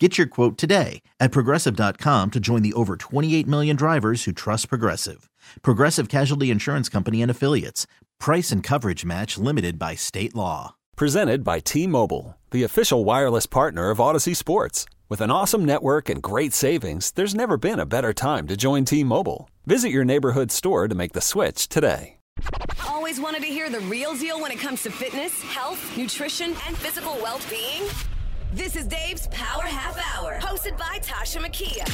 Get your quote today at progressive.com to join the over 28 million drivers who trust Progressive. Progressive Casualty Insurance Company and Affiliates. Price and coverage match limited by state law. Presented by T Mobile, the official wireless partner of Audacy Sports. With an awesome network and great savings, there's never been a better time to join T Mobile. Visit your neighborhood store to make the switch today. Always wanted to hear the real deal when it comes to fitness, health, nutrition, and physical well being? This is Dave's Power Half Hour, hosted by Tasha Makia.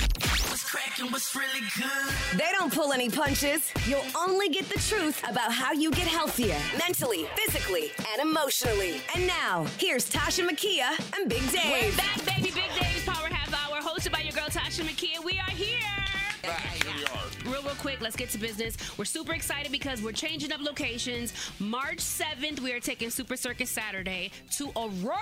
What's cracking? What's really good? They don't pull any punches. You'll only get the truth about how you get healthier mentally, physically, and emotionally. And now, here's Tasha Makia and Big Dave. We're back, baby. Big Dave's Power Half Hour, hosted by your girl Tasha McKee. We are here. Back, here we are. Real, real quick, let's get to business. We're super excited because we're changing up locations. March 7th, we are taking Super Circus Saturday to Aurora.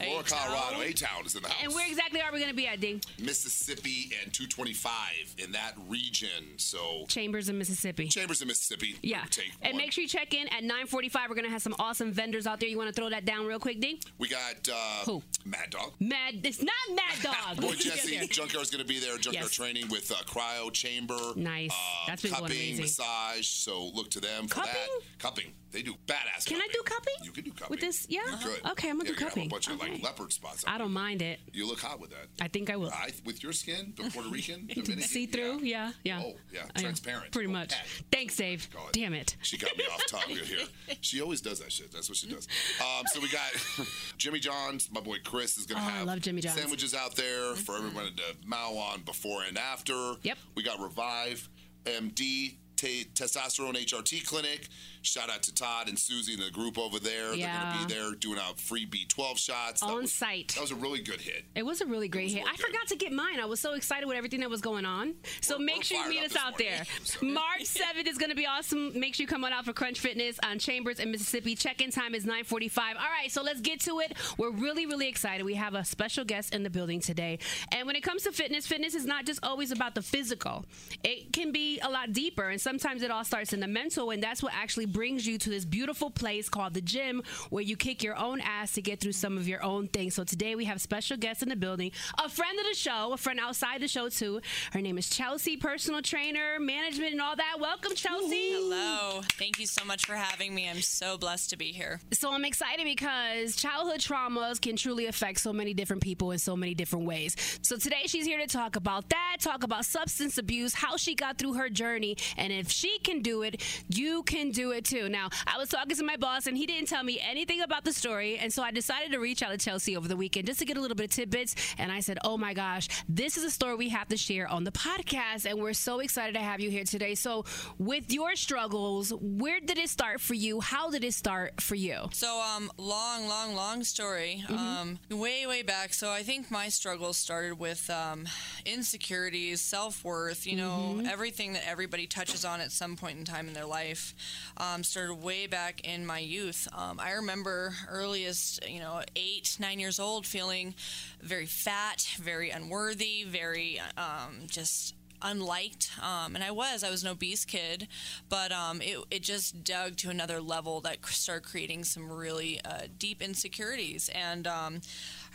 Aurora, Colorado. A Town is in the house. And where exactly are we going to be at, D? Mississippi and 225 in that region. So Chambers in Mississippi. Chambers in Mississippi. Yeah. Take And one. make sure you check in at 945. We're going to have some awesome vendors out there. You want to throw that down real quick, D? we got uh, Who? Mad Dog. Mad, it's not Mad Dog. Boy Jesse, there. Junkyard's going to be there. Junkyard Yes. training with uh, cryo chamber. Nice. Uh, That's been going cupping, amazing. massage. So look to them for Cupping? that. Cupping. They do badass. Can I do cupping? You can do cupping. With this? Yeah? You could. Okay, I'm gonna yeah, do cupping. a bunch of Okay. like leopard spots. I don't mind it. You look hot with that. I think I will. I, with your skin, the Puerto Rican, Dominican, See through? Yeah, yeah. Oh, yeah, transparent. Pretty Oh, much. Thanks, Dave. God. Damn it. She got me off topic here. She always does that shit. That's what she does. Um, so we got Jimmy John's. My boy Chris is gonna Oh, I have love Jimmy John's. Sandwiches out there for everyone to mow on before and after. Yep. We got Revive MD. Testosterone HRT clinic. Shout out to Todd and Susie and the group over there. Yeah. They're going to be there doing out free B12 shots. That On was- site. That was a really good hit. It was a really great hit. I good. forgot to get mine. I was so excited with everything that was going on. So We're- make we're sure you meet us out morning. there. So- March 7th is going to be awesome. Make sure you come on out for Crunch Fitness on Chambers in Mississippi. Check-in time is 9:45. All right, so let's get to it. We're really really excited. We have a special guest in the building today. And when it comes to fitness, fitness is not just always about the physical. It can be a lot deeper and sometimes it all starts in the mental and that's what actually brings you to this beautiful place called the gym where you kick your own ass to get through some of your own things. So today we have special guests in the building, a friend of the show, a friend outside the show too. Her name is Chelsea, personal trainer, management and all that. Welcome Chelsea. Hello. Thank you so much for having me. I'm so blessed to be here. So I'm excited because childhood traumas can truly affect so many different people in so many different ways. So today she's here to talk about that, talk about substance abuse, how she got through her journey, and if she can do it, you can do it too. Now, I was talking to my boss and he didn't tell me anything about the story, and so I decided to reach out to Chelsea over the weekend just to get a little bit of tidbits, and I said, "Oh my gosh, this is a story we have to share on the podcast, and we're so excited to have you here today." So, with your struggles, where did it start for you? How did it start for you? So, um, long, long, long story. Um, way, way back. So, I think my struggles started with um, insecurities, self worth. You know, everything that everybody touches on at some point in time in their life. Um, started way back in my youth. Um, I remember earliest, you know, eight, nine years old, feeling very fat, very unworthy, very um, just unliked um, and i was i was an obese kid but um, it, it just dug to another level that started creating some really uh, deep insecurities and um,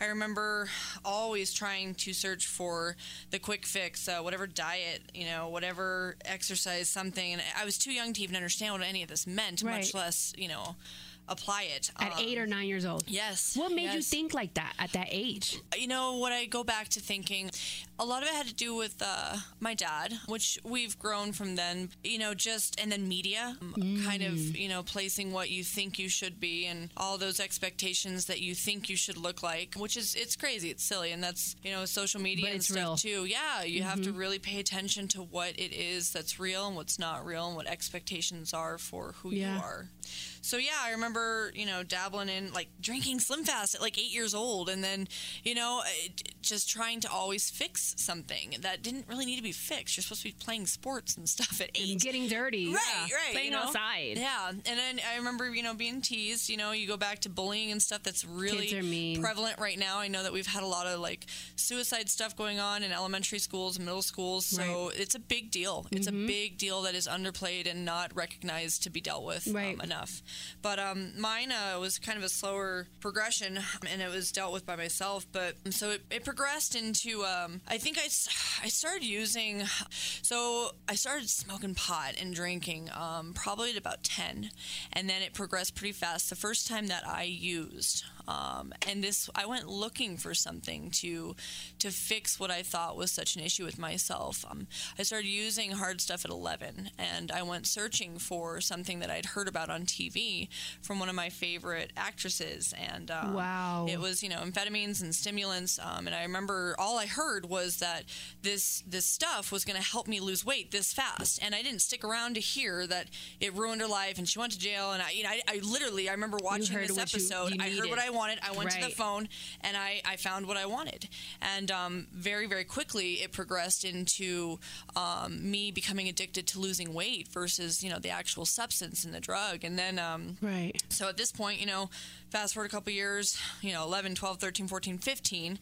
i remember always trying to search for the quick fix uh, whatever diet you know whatever exercise something and i was too young to even understand what any of this meant Right. much less you know apply it At Um, eight or nine years old. yes What made you think like that at that age? you know what I go back to thinking a lot of it had to do with uh, my dad which we've grown from then you know just and then media um, kind of Mm. you know placing what you think you should be and all those expectations that you think you should look like which is it's crazy it's silly and that's you know social media and stuff real. too yeah you have to really pay attention to what it is that's real and what's not real and what expectations are for who Yeah. you are so yeah, I remember you know dabbling in like drinking Slim Fast at like eight years old, and then you know just trying to always fix fix something that didn't really need to be fixed. You're supposed to be playing sports and stuff at eight. And getting dirty. Right, yeah. right. Playing you know? outside. Yeah, and then I remember, you know, being teased. You know, you go back to bullying and stuff that's really Kids are mean. prevalent right now. I know that we've had a lot of like suicide stuff going on in elementary schools and middle schools, so it's a big deal. It's Mm-hmm. a big deal that is underplayed and not recognized to be dealt with Right. um, enough. But um, mine uh, was kind of a slower progression, and it was dealt with by myself. But so it, it progressed into, um, I think I, I started using, so I started smoking pot and drinking um, probably at about 10. And then it progressed pretty fast the first time that I used. Um, and this, I went looking for something to to fix what I thought was such an issue with myself. Um, I started using hard stuff at 11, and I went searching for something that I'd heard about on TV from one of my favorite actresses. And um, Wow. it was you know amphetamines and stimulants. Um, and I remember all I heard was that this this stuff was going to help me lose weight this fast, and I didn't stick around to hear that it ruined her life and she went to jail. And I, you know, I, I literally I remember watching this what you- episode. you I heard what. I wanted. I went to the phone and I, I found what I wanted. And um, very, very quickly, it progressed into um, me becoming addicted to losing weight versus, you know, the actual substance and the drug. And then, um, Right. so at this point, you know, fast forward a couple years, you know, 11, 12, 13, 14, 15,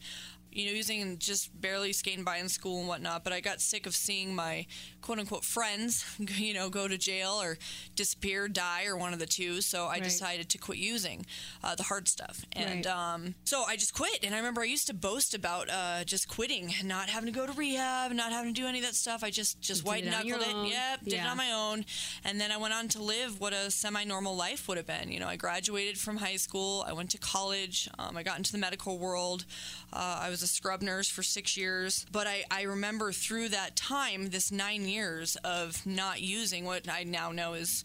you know, using just barely skating by in school and whatnot. But I got sick of seeing my quote unquote friends, you know, go to jail or disappear, die, or one of the two. So I Right. decided to quit using uh, the hard stuff. And Right. um, so I just quit. And I remember I used to boast about uh, just quitting not having to go to rehab, not having to do any of that stuff. I just, just white it on your knuckled it. Yep, did it on my own. And then I went on to live what a semi normal life would have been. You know, I graduated from high school, I went to college, um, I got into the medical world. Uh, I was a scrub nurse for six years. But I, I remember through that time, this nine years of not using what I now know is.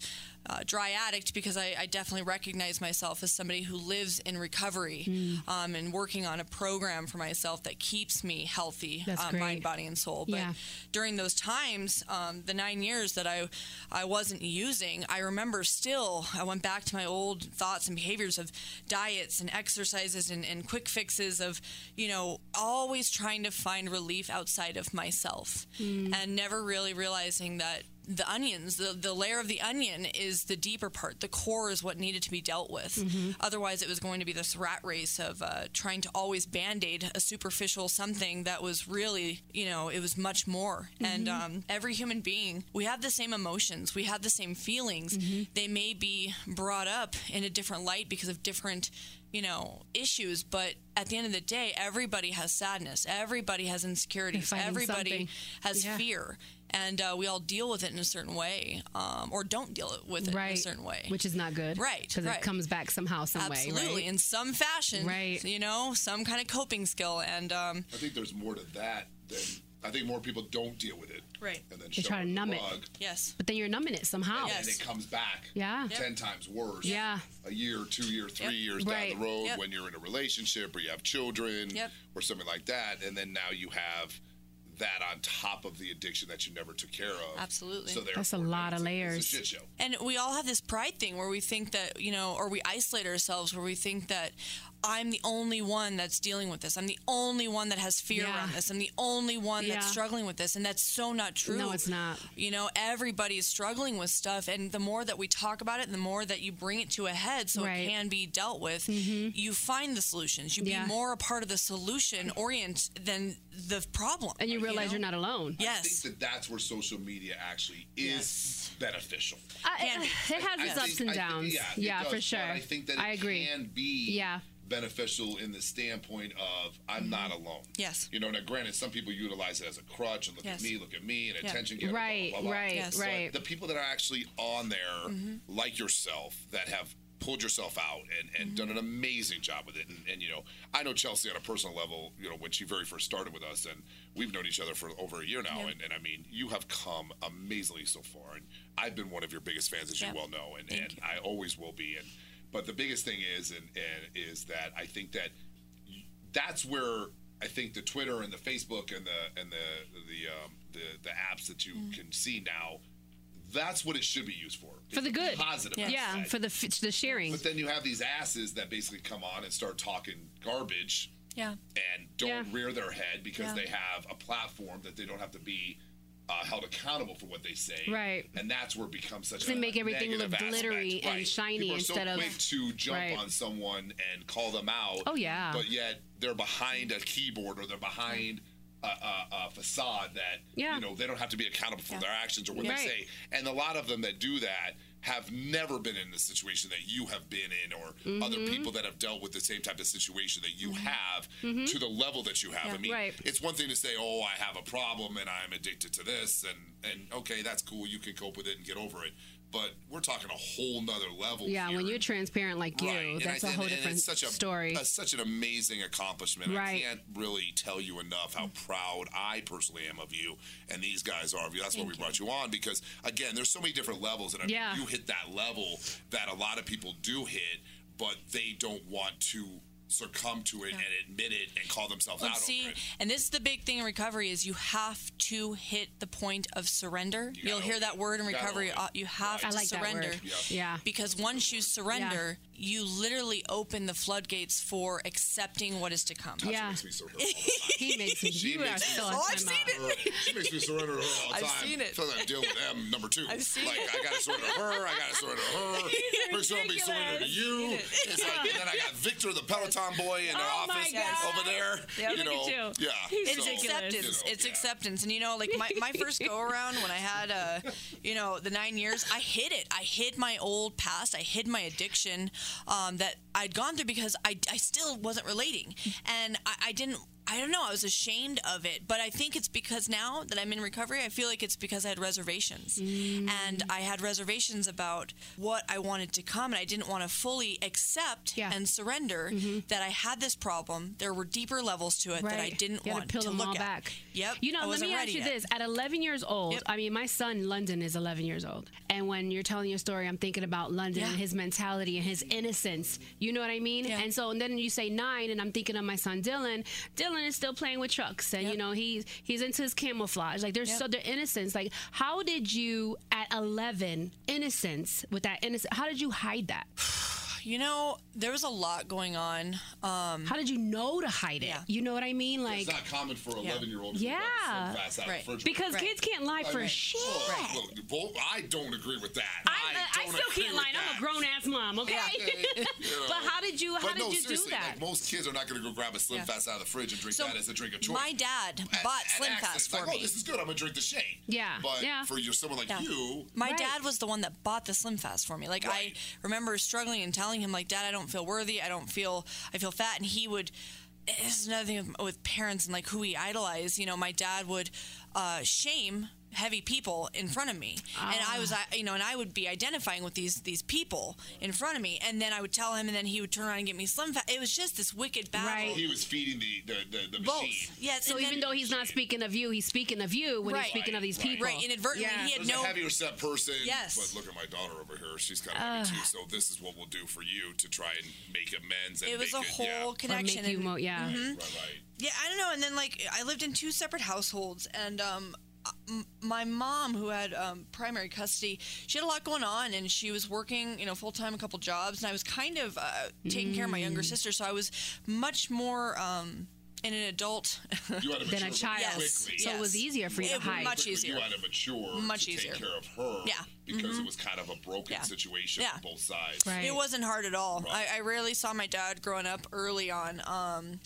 Uh, dry addict because I, I definitely recognize myself as somebody who lives in recovery Hmm. um, and working on a program for myself that keeps me healthy, uh, mind, body, and soul. But Yeah. during those times, um, the nine years that I I wasn't using, I remember still. I went back to my old thoughts and behaviors of diets and exercises and, and quick fixes of, you know, always trying to find relief outside of myself, and never really realizing that the onions, the, the layer of the onion is the deeper part. The core is what needed to be dealt with. Otherwise, it was going to be this rat race of uh, trying to always band aid a superficial something that was really, you know, it was much more. And um, every human being, we have the same emotions, we have the same feelings. They may be brought up in a different light because of different you know issues but at the end of the day everybody has sadness everybody has insecurities everybody something. has Yeah. fear and uh, we all deal with it in a certain way um, or don't deal with it in a certain way Which is not good. Right, Because right. it comes back somehow, some way. absolutely Right? in some fashion Right. you know some kind of coping skill and um, I think there's more to that than I think more people don't deal with it. Right. And then They try to in the numb it. yes But then you're numbing it somehow. Yes. And it comes back. Yeah. Ten times worse. Yeah. A year, two years, three Yep. years Right. down the road Yep. when you're in a relationship or you have children Yep. or something like that, and then now you have that on top of the addiction that you never took care of. Absolutely. So That's a lot of layers. It's a shit show. And we all have this pride thing where we think that, you know, or we isolate ourselves where we think that I'm the only one that's dealing with this. I'm the only one that has fear Yeah. around this. I'm the only one that's struggling with this. And that's so not true. No, it's not. You know, everybody is struggling with stuff. And the more that we talk about it, and the more that you bring it to a head so Right. Mm-hmm. it can be dealt with, you find the solutions. You Yeah. be more a part of the solution orient than the problem. And you realize know? you're not alone. I Yes. think that that's where social media actually is beneficial. I- Can be. it has I its think- ups and I think- downs. yeah, yeah, for sure. But I think that it I agree. can be Yeah. Beneficial in the standpoint of I'm not alone. Yes. You know, now granted, some people utilize it as a crutch and look Yes. at me, look at me, and Yeah. attention getter. Right, blah, blah, blah, blah. right, Yes. But right. the people that are actually on there, Mm-hmm. like yourself, that have pulled yourself out and, and Mm-hmm. done an amazing job with it. And, and, you know, I know Chelsea on a personal level, you know, when she very first started with us, and we've known each other for over a year now. Yeah. And, and I mean, you have come amazingly so far. And I've been one of your biggest fans, as Yeah. you well know, and, and. I always will be. And but the biggest thing is, and, and is that I think that that's where I think the Twitter and the Facebook and the and the the um, the, the apps that you Mm. can see now, that's what it should be used for. For the good. positive. Yeah, side. for the f- the sharing. But then you have these asses that basically come on and start talking garbage Yeah. and don't Yeah. rear their head because Yeah. they have a platform that they don't have to be uh, held accountable for what they say. Right. And that's where it becomes such Doesn't a make everything negative look glittery aspect. and Right. shiny People are instead so of- quick to jump Right. on someone and call them out. Oh, yeah. But yet they're behind a keyboard or they're behind. A, a, a facade that Yeah. you know they don't have to be accountable for Yeah. their actions or what Right. they say, and a lot of them that do that have never been in the situation that you have been in, or Mm-hmm. other people that have dealt with the same type of situation that you have to the level that you have. I mean, Right. it's one thing to say, "Oh, I have a problem and I'm addicted to this," and and okay, that's cool. You can cope with it and get over it. But we're talking a whole nother level. Yeah, when you're transparent like you, Right. And that's I- a whole and- and different it's such a, story. a- such an amazing accomplishment. I Right. can't really tell you enough how proud I personally am of you, and these guys are of you. That's why we brought you on because again, there's so many different levels, and I mean, Yeah. you hit that level that a lot of people do hit, but they don't want to succumb to it and admit it and call themselves Well, out see, over it. and this is the big thing in recovery is you have to hit the point of surrender. You You will hear that word in recovery. own uh, You have I to like surrender. word. Yeah. Because once you surrender, you literally open the floodgates for accepting what is to come. Tasha Yeah. makes me surrender all the time. He makes me. She You makes are me- so Oh, I've seen it. her. She makes me surrender her all the time. I've seen it. So I'm dealing with M number two. I've seen like, it. I gotta surrender her. I gotta surrender her. Make sure I'm being surrendered to you. It's like, and then I got Victor, the Peloton boy, in the Oh my office God. over there. Yep. You know, at you. yeah. He's it's So, acceptance. you know, it's yeah. acceptance. And you know, like my, my first go around when I had uh you know, the nine years, I hid it. I hid my old past. I hid my addiction um, that I'd gone through because I, I still wasn't relating. And I, I didn't I don't know, I was ashamed of it. But I think it's because now that I'm in recovery, I feel like it's because I had reservations. Mm. And I had reservations about what I wanted to come and I didn't want to fully accept Yeah. and surrender mm-hmm. that I had this problem. There were deeper levels to it that I didn't want to to look at. back. Yep. You know, let me ask you yet. this: at 11 years old, Yep. I mean, my son London is 11 years old, and when you're telling your story, I'm thinking about London Yeah. and his mentality and his innocence. You know what I mean? Yeah. And so, and then you say nine, and I'm thinking of my son Dylan. Dylan is still playing with trucks, and Yep. you know he's he's into his camouflage. Like there's Yep. so their innocence. Like how did you at 11 innocence with that innocence? How did you hide that? You know, there was a lot going on. Um, How did you know to hide it? Yeah. You know what I mean? Like It's not common for an Yeah. 11 year olds. Yeah. grab a Slim Fast out of Right. the refrigerator. because Right. kids can't lie for Right. shit. Oh, look, Vol- I don't agree with that. I, I, don't still can't with lie. I'm a grown ass mom, okay? You know. but how did you how But did no, you do seriously, that? like most kids are not going to go grab a Slim Yeah. Fast out of the fridge and drink So, that as a drink of choice. my dad At- bought at Slim accident, Fast it's like, for oh, this is good. I'm gonna drink the shake. Yeah, But yeah. for you, someone like Yeah. you, My Right. dad was the one that bought the Slim Fast for me. Like Right. I remember struggling and telling him, like, Dad, I don't feel worthy. I don't feel. I feel fat, and he would. This is another thing with, with parents and like who we idolize. You know, my dad would uh, shame heavy people in front of me, and I was, I- you know, and I would be identifying with these these people in front of me, and then I would tell him, and then he would turn around and get me Slim Fast. It was just this wicked battle. Right. he was feeding the the the, the Both. machine. Yes. so and even then- though he's not speaking of you, he's speaking of you when he's Right. speaking of these people. right inadvertently, Yeah. he had There's no a heavier set person. Yes. But look at my daughter over here. She's kind of heavy too. So this is what we'll do for you to try and make amends. And it was a make whole yeah. Or make connection. you and- mo- yeah. Right, right. Yeah, I don't know. And then like I lived in two separate households, and um, m- my mom, who had um, primary custody, she had a lot going on, and she was working, you know, full time, a couple jobs, and I was kind of uh, taking care of my Mm. younger sister, so I was much more. Um, in an adult, You had to Than a child. Yes. quickly. So it was easier for you to hide. much Quickly, easier. You had to mature Much to easier. take care of her. Yeah. Because it was kind of a broken Yeah. situation Yeah. on both sides. Right. It wasn't hard at all. Right. I, I rarely saw my dad growing up early on. Um,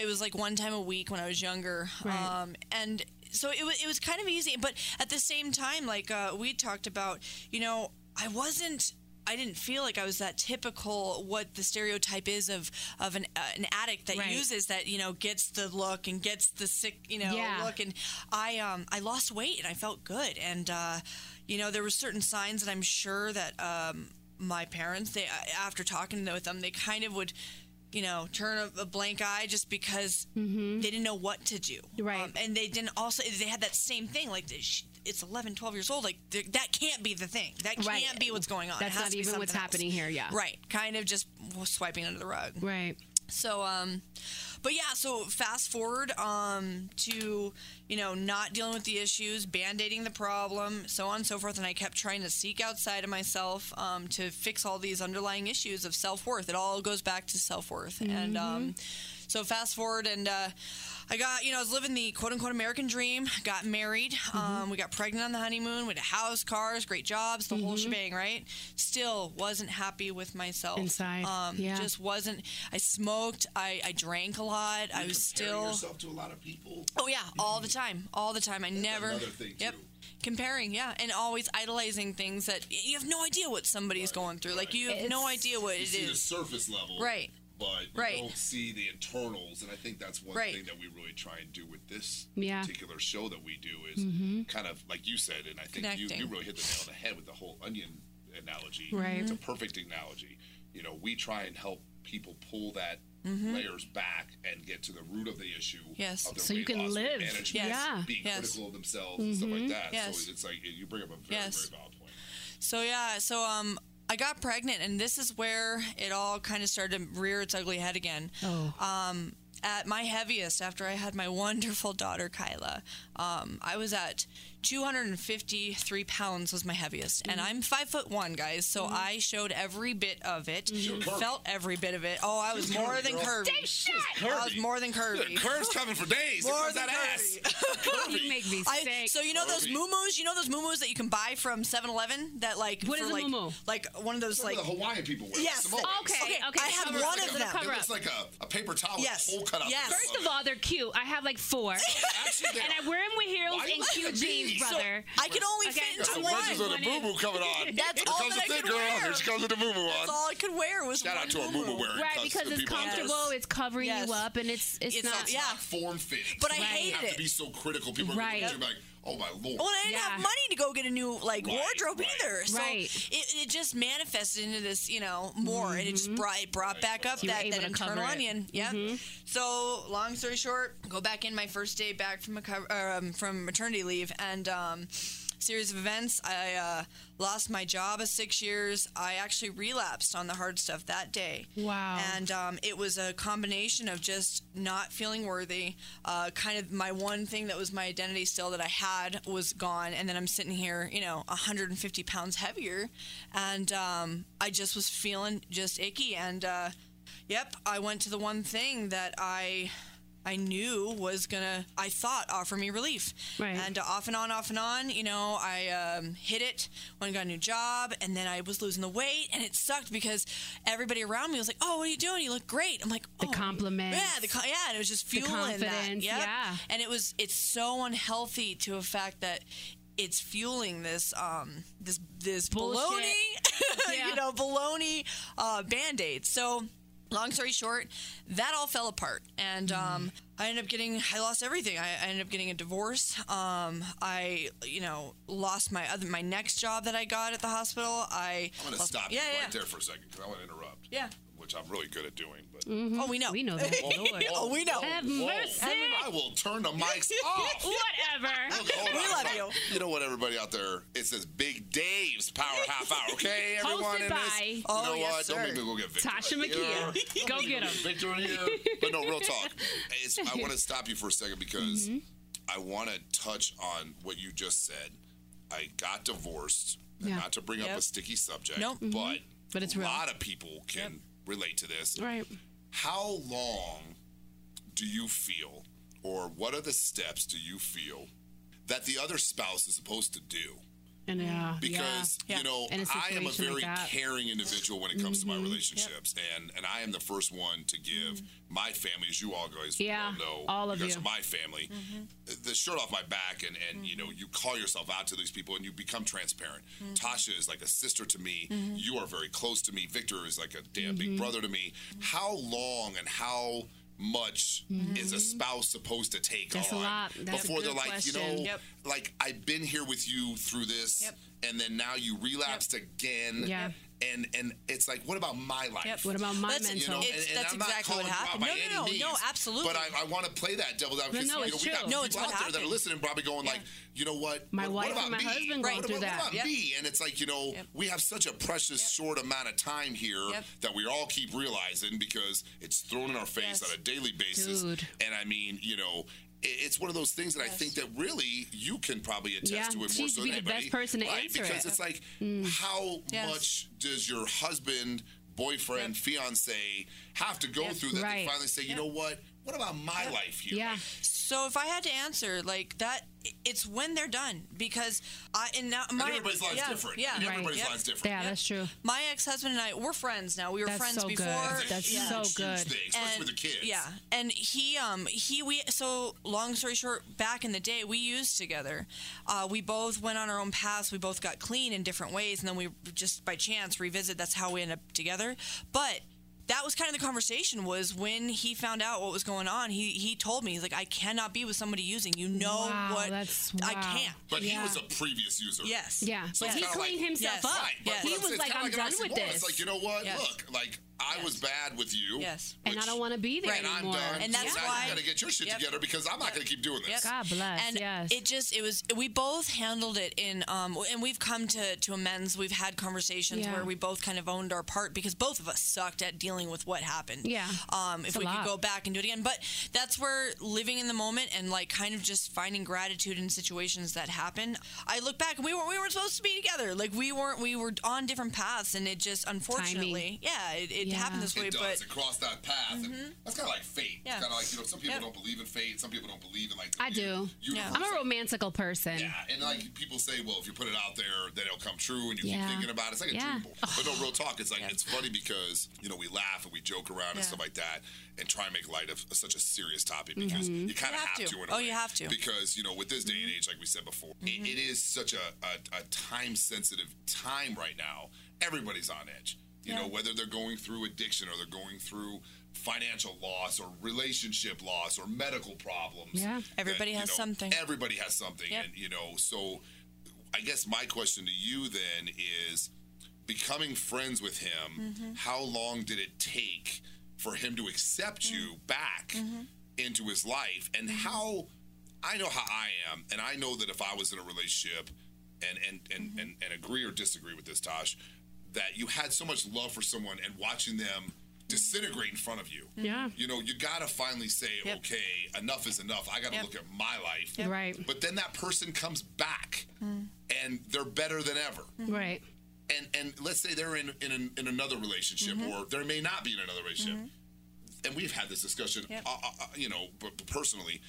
it was like one time a week when I was younger. Right. Um, and so it, was it was kind of easy. But at the same time, like uh, we talked about, you know, I wasn't. I didn't feel like I was that typical what the stereotype is of of an uh, an addict that Right. uses that you know gets the look and gets the sick you know Yeah. look and I um I lost weight and I felt good and uh, you know there were certain signs that I'm sure that um, my parents they uh, after talking with them they kind of would you know turn a, a blank eye just because they didn't know what to do Mm-hmm. Right. Um, and they didn't also they had that same thing like it's 11 12 years old like that can't be the thing that can't be what's going on That's not even what's else. happening here, yeah. right kind of just swiping under the rug Right. So, um, but yeah, so fast forward um, to, you know, not dealing with the issues, band aiding the problem, so on and so forth. And I kept trying to seek outside of myself um, to fix all these underlying issues of self worth. It all goes back to self worth. And um, so fast forward, and uh, I got, you know, I was living the quote unquote American dream, got married, um, we got pregnant on the honeymoon, we had a house, cars, great jobs, the whole shebang, right? Still wasn't happy with myself. Inside, Um, yeah. Just wasn't. I smoked, I, I drank a lot, I was Comparing still. yourself to a lot of people. Oh yeah, all the time, all the time. I never. another thing, Yep. too. Comparing, yeah, and always idolizing things that you have no idea what somebody's going through. Like you have no idea what You it see the surface level, Right. But you Right. don't see the internals, and I think that's one Right. thing that we really try and do with this Yeah. particular show that we do is mm-hmm. kind of like you said, and I think you, Connecting. you really hit the nail on the head with the whole onion analogy. Right. It's a perfect analogy. You know, we try and help people pull that mm-hmm. layers back and get to the root of the issue. Yes. Of So you can live. management, Yes. Yeah. being Yes. critical of themselves and stuff like mm-hmm. that. Yes. So it's like you bring up a very, Yes. very valid point. So yeah, so um, I got pregnant, and this is where it all kind of started to rear its ugly head again. Oh. Um, at my heaviest, after I had my wonderful daughter Kyla, um, I was at 253 pounds was my heaviest, and mm-hmm. I'm five foot one, guys. So mm-hmm. I showed every bit of it, mm-hmm. felt every bit of it. Oh, I was more than curvy. Stay shut! I was more than curvy. Curve's coming for days. More than that ass. curvy. You make me I, sick. so you know those Curvy. muumuus? You know those muumuus that you can buy from 7-Eleven? That like What for a like, muumuu? Like one of those Like like the Hawaiian people wear. Yes. Samoans. Okay, Okay, okay. I have cover one up. of It's a them. Cover It looks like a, a paper towel Yes. with hole cut out. Yes. First of all, they're cute. I have like four. Actually, they and are. I wear them with heels you and cute jeans, bees? So brother. I can only Okay, fit into one. wedges of the boo boo coming on. That's Here all comes that the I thick could girl. wear. Here she comes with the boo boo That's all I could wear was Shout one out to a muumuu. muumuu wearing Right, because it's people out there. comfortable, it's covering Yes. you up, and it's it's, It's not. not- yeah. Not form fitting. But I You hated have it. to be so critical. People are Right. going to be like, oh my lord. Well, I didn't have money to go get a new like Right, wardrobe right. either. So Right. it, it just manifested into this, you know, more, and it just brought it brought back up You that, that to internal onion. Yeah. So long story short, go back in my first day back from a co- um, from maternity leave, and um, series of events. I uh, lost my job of six years. I actually relapsed on the hard stuff that day. Wow. And um, it was a combination of just not feeling worthy. Uh, kind of my one thing that was my identity still that I had was gone, and then I'm sitting here, you know, 150 pounds heavier, and um, I just was feeling just icky. And uh, yep, I went to the one thing that I. I knew was gonna, I thought, offer me relief. Right. And off and on, off and on, you know, I um, hit it when I got a new job, and then I was losing the weight, and it sucked because everybody around me was like, "Oh, what are you doing? You look great." I'm like, The oh. compliments. Yeah, the yeah, and it was just The fueling that. Yep. yeah. And it was, it's so unhealthy to a fact that it's fueling this, um, this, this Bullshit. baloney, Yeah. you know, baloney uh, band aid. So. Long story short, that all fell apart, and um, I ended up getting. I lost everything. I, I ended up getting a divorce. Um, I, you know, lost my other my next job that I got at the hospital. I. I'm going to stop yeah, you yeah. right there for a second because I want to interrupt. Yeah. Which I'm really good at doing. But Oh, we know. We know that. Lord. Oh, we know. Have Whoa. mercy. I will turn the mics off. Whatever. Hold We on. love you. You know what, everybody out there? It says Big Dave's Power Half Hour. Okay, everyone Hosted in by this. You Oh, know yes, what? Don't sir. make me go get Victor. Tasha right Makia. Go get him. Victor in here. But no, real talk. It's, I want to stop you for a second because Mm-hmm. I want to touch on what you just said. I got divorced. Yeah. Not to bring up a sticky subject, Nope. but But it's a real. lot of people can relate to this. Right. How long do you feel, or what are the steps do you feel that the other spouse is supposed to do? And uh, Because Yeah. you know, In a I am a very like caring individual when it comes to my mm-hmm. relationships, and and I am the first one to give mm-hmm. my family, as you all guys Yeah, well know, all of you guys you. are my family, the shirt off my back, and and you know, you call yourself out to these people, and you become transparent. Tasha is like a sister to me. You are very close to me. Victor is like a damn big brother to me. How long and how much mm-hmm. is a spouse supposed to take That's a on lot. That's a before they're good like, you know, Yep. like I've been here with you through this, Yep. and then now you relapsed again. Yeah. And and it's like, what about my life? Yep. What about my That's- mental? You know, It's- and, and that's I'm not exactly what calling you out happened. by No, no, no, means, no, absolutely. But I, I want to play that devil's advocate. no, you it's know, we got true. No, it's people what out there that are listening, probably going like, you know what? My what, wife what about and my me? husband Right. going through about, that. what about Yep. me? And it's like, you know, Yep. we have such a precious short amount of time here Yep. that we all keep realizing because it's thrown in our face Yes. on a daily basis. Dude. And I mean, you know, i- it's one of those things that I think that really you can probably attest Yeah, to it more she'd so be than the best person to right? answer because it. it's like, Mm. how Yes. much does your husband, boyfriend, fiance have to go Yep. through that Right. they finally say, you know what? What about my life here? Yeah. So if I had to answer like that, it's when they're done because I and now and my everybody's life's yeah, different. Yeah, And everybody's Yep. life's different. Yeah, that's true. My ex-husband and I, we're friends now. We were That's friends so good. before. That's yeah. so good. thing, especially and with the kids. yeah and he um he we so long story short back in the day we used together uh, we both went on our own paths we both got clean in different ways and then we just by chance revisit that's how we end up together but that was kind of the conversation was when he found out what was going on he he told me he's like i cannot be with somebody using you know Wow, what that's- i can't But he was a previous user. yes Yeah. So But he cleaned like- himself Yes. up. Right, but, Yes. but He was saying like, I'm an done with this. It's like, you know what? Yes. Look, like, I Yes. was bad with you. Yes. And I don't want to be there and I'm anymore. done. And that's so now why- you got to get your shit Yep. together because I'm not Yep. going to keep doing this. Yep. God bless. and yes. it just it was we both handled it in um and we've come to to amends we've had conversations Yeah. where we both kind of owned our part because both of us sucked at dealing with what happened Yeah. um if a we lot. could go back and do it again but that's where living in the moment and like kind of just finding gratitude in situations that happen i look back and we weren't we weren't supposed to be together like we weren't we were on different paths and it just unfortunately yeah it, it Yeah. happened this way It does. but It crossed that path. And that's kind of like fate. Yeah. It's kind of like, you know, some people Yep. don't believe in fate. Some people don't believe in, like, the I do. universe. I'm a romantical person. Yeah, and like people say, well, if you put it out there, then it'll come true, and you Yeah. keep thinking about it. It's like a Yeah. dream. But no, real talk. It's like Yeah. it's funny because you know we laugh and we joke around and stuff like that, and try and make light of such a serious topic because mm-hmm. you kind of have have to. to. in a Oh, you have to. because you know with this day and mm-hmm. age, like we said before, it, mm-hmm. it is such a, a, a time sensitive time right now. Everybody's on edge. You know, whether they're going through addiction or they're going through financial loss or relationship loss or medical problems. Yeah. Everybody you has know, something. Everybody has something, Yep. and you know, so I guess my question to you then is becoming friends with him, Mm-hmm. how long did it take for him to accept you Mm-hmm. back into his life? And how I know how I am, and I know that if I was in a relationship and and and, Mm-hmm. and, and agree or disagree with this, Tosh, that you had so much love for someone and watching them disintegrate in front of you. Yeah. You know, you gotta finally say, Yep. okay, enough is enough. I gotta Yep. look at my life. Right. But then that person comes back Mm. and they're better than ever. Right. And and let's say they're in in, in another relationship Mm-hmm. or they may not be in another relationship. And we've had this discussion, Yep. uh, uh, uh, you know, but personally.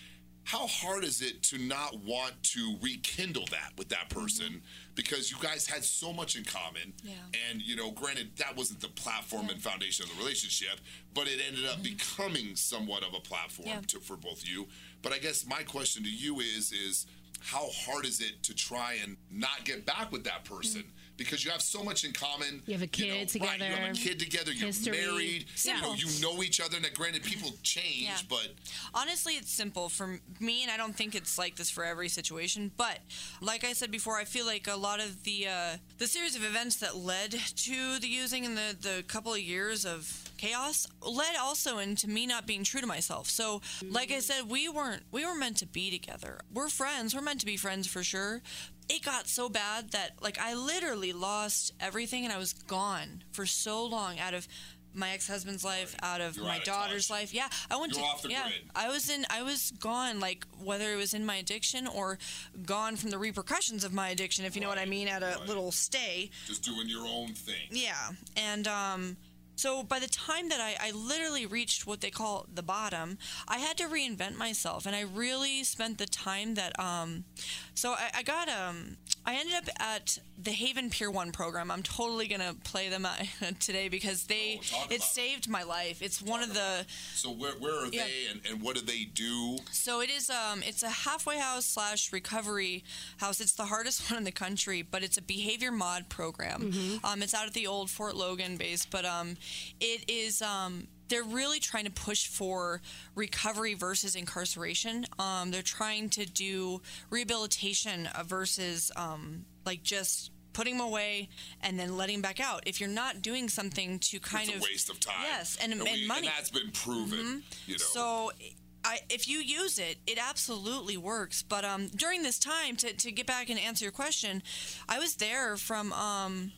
How hard is it to not want to rekindle that with that person because you guys had so much in common? Mm-hmm. Yeah. And, you know, granted, that wasn't the platform and foundation of the relationship, but it ended up becoming somewhat of a platform Mm-hmm. Yeah. to, for both of you. But I guess my question to you is, is how hard is it to try and not get back with that person? Because you have so much in common. You have a know, kid Right, you have together, a kid together. You're history. married. You know, you know each other. Now, granted, people change, Yeah. but Honestly, it's simple for me, and I don't think it's like this for every situation. But like I said before, I feel like a lot of the uh, the series of events that led to the using and the the couple of years of chaos led also into me not being true to myself. So, like I said, we weren't we were meant to be together. We're friends. We're meant to be friends for sure. It got so bad that like I literally lost everything, and I was gone for so long out of my ex-husband's life, out of You're my out of daughter's touch. life. Yeah, I went You're to off the yeah. grid. I was in I was gone like whether it was in my addiction or gone from the repercussions of my addiction if you know what I mean at a right. little stay. just doing your own thing. Yeah. And um so by the time that I, I literally reached what they call the bottom, I had to reinvent myself and I really spent the time that um so I, I got um I ended up at the Haven Peer One program. I'm totally gonna play them today because they Oh, talk it it. saved my life. It's one of the So where, where are Yeah. they and, and what do they do? So it is. Um, it's a halfway house slash recovery house. It's the hardest one in the country, but it's a behavior mod program. Um, it's out at the old Fort Logan base, but um, it is. Um, they're really trying to push for recovery versus incarceration. Um, they're trying to do rehabilitation versus um, like just putting them away and then letting them back out. If you're not doing something to kind it's of waste of time. Yes, and, and, we- money. And that's been proven. You know. So, I, if you use it, it absolutely works. But um, during this time, to, to get back and answer your question, I was there from um,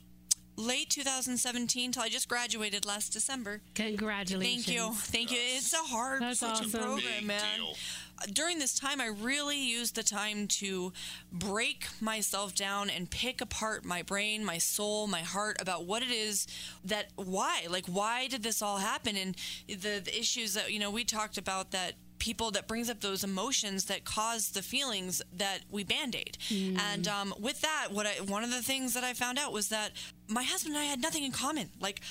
late 2017 till I just graduated last December. Congratulations. Thank you, thank you. It's a hard That's such awesome. a program, Big man. deal. Uh, during this time, I really used the time to break myself down and pick apart my brain, my soul, my heart about what it is that why, like why did this all happen, and the, the issues that you know we talked about that people that brings up those emotions that cause the feelings that we band-aid. And um, with that what I, one of the things that i found out was that my husband and i had nothing in common. Like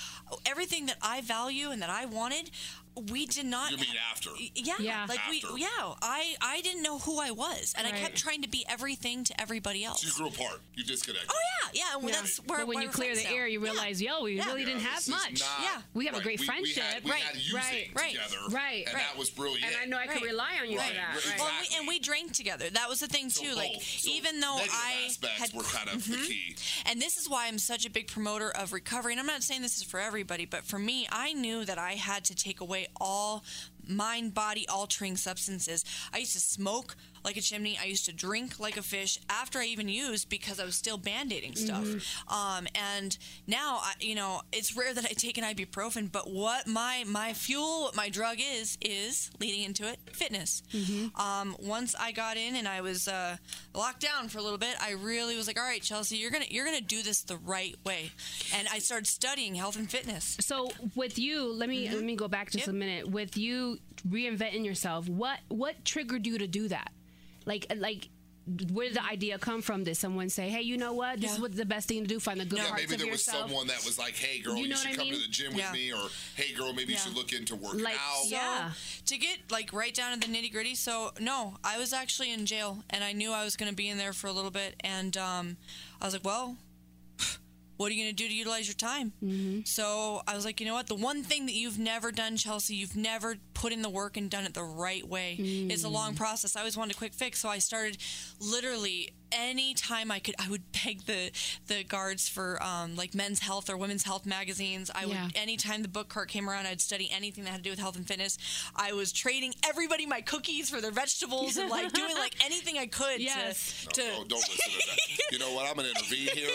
everything that i value and that i wanted we did not You mean after? yeah, Yeah. like After. we, yeah. I, I didn't know who I was, and I kept trying to be everything to everybody else. So you grew apart. You disconnected. oh yeah, yeah. Well, that's where. But when why you clear the now. air, you Yeah. realize, yo, we Yeah. really didn't have much. not- Yeah. We have a great we- friendship. We had, we Right, had right, right, together. right, And right. that was brilliant. And. I know I could rely on you Right, for that. right. Right. Well, and we, Exactly. and we drank together. That was the thing too. Like even though I had, were kind of the mm-hmm. key. and this is why I'm such a big promoter of recovery. And I'm not saying this is for everybody, but for me, I knew that I had to take away all mind body altering substances. I used to smoke like a chimney. I used to drink like a fish after I even used because I was still band-aiding stuff. Um, and now, I, you know, it's rare that I take an ibuprofen, but what my my fuel, what my drug is, is leading into it, fitness. Um, once I got in and I was uh, locked down for a little bit, I really was like, all right, Chelsea, you're gonna you're gonna do this the right way. And I started studying health and fitness. So with you, let me let me go back just Mm-hmm. Yep. a minute. With you reinventing yourself, what what triggered you to do that? Like like where did the idea come from? Did someone say, "Hey, you know what? This is Yeah. what the best thing to do. Find the good Yeah, parts maybe there was someone that was like, "Hey, girl, You you, know what should come mean? to the gym Yeah. with me," or "Hey, girl, maybe Yeah. you should look into working Like, out." So, Yeah. to get like right down to the nitty gritty. So no, I was actually in jail, and I knew I was going to be in there for a little bit, and um, I was like, well. What are you going to do to utilize your time? Mm-hmm. So I was like, you know what? The one thing that you've never done, Chelsea, you've never put in the work and done it the right way. It's a long process. I always wanted a quick fix, so I started literally any time I could. I would beg the the guards for um, like men's health or women's health magazines. I Yeah. would anytime the book cart came around, I'd study anything that had to do with health and fitness. I was trading everybody my cookies for their vegetables and like doing like anything I could Yes. to, to No, don't listen to that. You know what? I'm going to intervene here.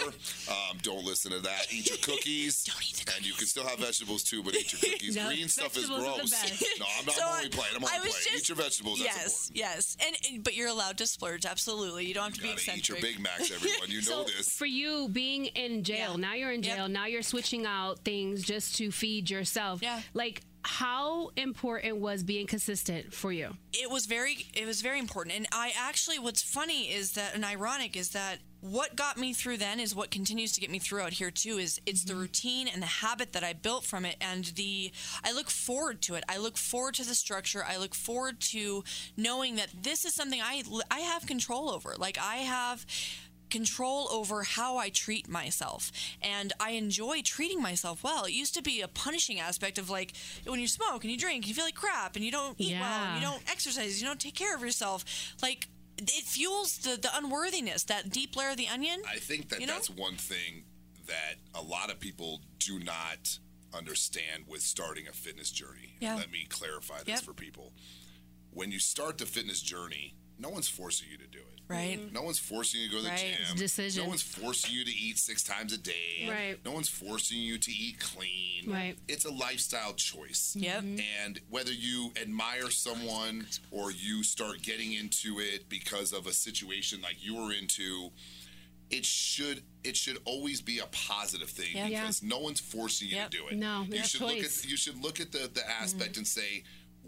Um, don't listen to that. Eat your cookies. Don't eat the And you can still have vegetables too, but eat your cookies. No, Green stuff is vegetables are the gross. best. No, I'm not So I'm I- only playing. I'm I only was playing. just- eat your vegetables. That's yes, important. yes, and and- but you're allowed to splurge. Absolutely, you don't have to be Gotta eat your. Big Macs, everyone. You know this. for you being in jail, Yeah. now you're in Yep. jail. Now you're switching out things just to feed yourself. Yeah. Like how important was being consistent for you? it was very it was very important. And i actually what's funny is that and ironic is that what got me through then is what continues to get me through out here too is it's the mm-hmm. routine and the habit that i built from it. And the i look forward to it. I look forward to the structure. I look forward to knowing that this is something i i have control over. Like i have control over how I treat myself. And I enjoy treating myself well. It used to be a punishing aspect of like when you smoke and you drink, you feel like crap and you don't eat well and you don't exercise, you don't take care of yourself. Like it fuels the, the unworthiness, that deep layer of the onion. I think that You know? that's one thing that a lot of people do not understand with starting a fitness journey. Yeah. Let me clarify this Yep. for people. When you start the fitness journey, no one's forcing you to do it. Right. No one's forcing you to go to the Right. gym. It's a decision. No one's forcing you to eat six times a day. Right. No one's forcing you to eat clean. Right. It's a lifestyle choice. Yep. And whether you admire someone or you start getting into it because of a situation like you were into, it should it should always be a positive thing Yeah. because no one's forcing you Yep. to do it. No, you should look choice. at you should look at the the aspect mm-hmm. and say,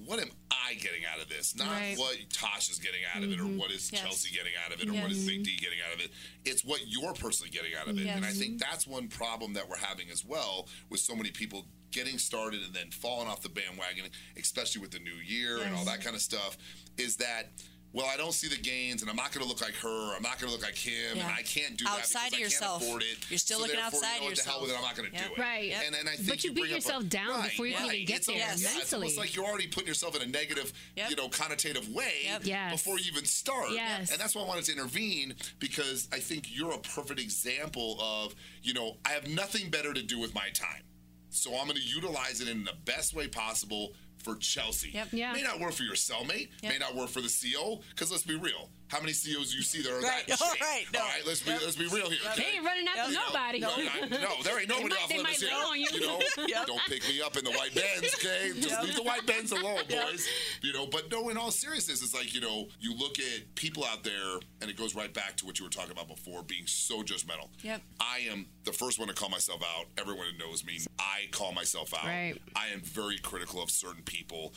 what am I getting out of this? Not Right. what Tasha's getting out of it, or mm-hmm. what is Yes. Chelsea getting out of it, or what is Big D getting out of it. It's what you're personally getting out of it. And I think that's one problem that we're having as well with so many people getting started and then falling off the bandwagon, especially with the new year and all that kind of stuff, is that well, I don't see the gains, and I'm not going to look like her. I'm not going to look like him, Yeah. and I can't do that. Outside that of because yourself. I can't afford it. You're still So looking outside you know, what, the hell with it. I'm not going to Yep. do it. Right. And, and I think But you beat bring up a- yourself down before you can even get It's there almost- yeah, it's mentally. almost like you're already putting yourself in a negative, Yep. you know, connotative way Yep. Yes. before you even start. Yes. And that's why I wanted to intervene because I think you're a perfect example of, you know, I have nothing better to do with my time. So I'm going to utilize it in the best way possible for Chelsea. Yep. Yeah. May not work for your cellmate, may not work for the CO, because let's be real. How many COs do you see that are Right. that All shape? right. No. All right, let's be Yep. let's be real here. They ain't running after You know, nobody. No, I- no, there ain't nobody might- off they limits might here. lay on you. know, Yep. don't pick me up in the white Benz, okay? Just leave the white Benz alone, boys. You know, but no, in all seriousness, it's like you know, you look at people out there, and it goes right back to what you were talking about before, being so judgmental. Yep. I am the first one to call myself out. Everyone who knows me, I call myself out. Right. I am very critical of certain people,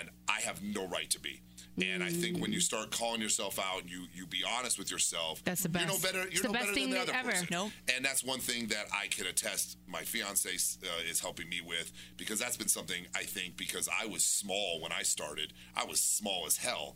and I have no right to be. And I think when you start calling yourself out, and you you be honest with yourself. That's the best. You're no better. You're the no best better thing than the other ever. person. Nope. And that's one thing that I can attest. My fiance uh, is helping me with because that's been something I think because I was small when I started. I was small as hell,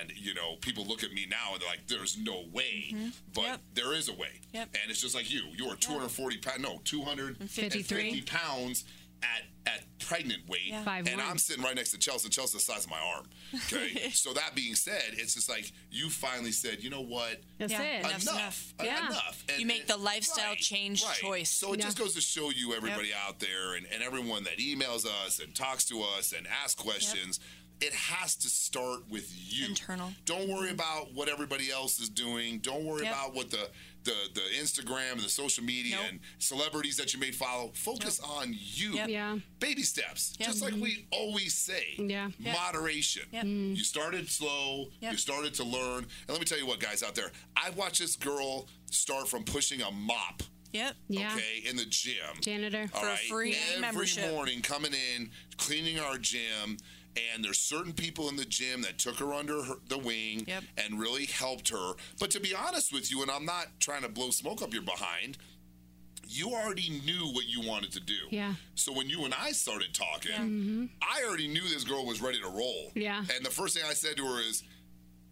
and you know people look at me now and they're like, "There's no way," but Yep. there is a way. Yep. And it's just like you. You are 240 pounds. No, 253 53. pounds at at pregnant weight. Yeah. Five and one. I'm sitting right next to Chelsea. Chelsea's the size of my arm. Okay. so that being said, it's just like you finally said, you know what? That's Yeah. it. Enough's enough. enough. Uh, Yeah. Enough. You make the lifestyle change choice. So it Yeah. just goes to show you, everybody out there, and, and everyone that emails us and talks to us and asks questions. It has to start with you. Internal. Don't worry mm-hmm. about what everybody else is doing. Don't worry Yep. about what the, the the Instagram and the social media Nope. and celebrities that you may follow. Focus on you. Yep. Yeah. Baby steps. Yep. Just like we mm-hmm. always say. Yeah. Moderation. Yep. Mm. You started slow. Yep. You started to learn. And let me tell you what, guys out there, I watched this girl start from pushing a mop, Yep. Yeah. okay, in the gym. Janitor. All For a right? free Every membership. morning coming in, cleaning our gym. And there's certain people in the gym that took her under her, the wing Yep. and really helped her. But to be honest with you, and I'm not trying to blow smoke up your behind, you already knew what you wanted to do. Yeah. So when you and I started talking, mm-hmm. I already knew this girl was ready to roll. Yeah. And the first thing I said to her is,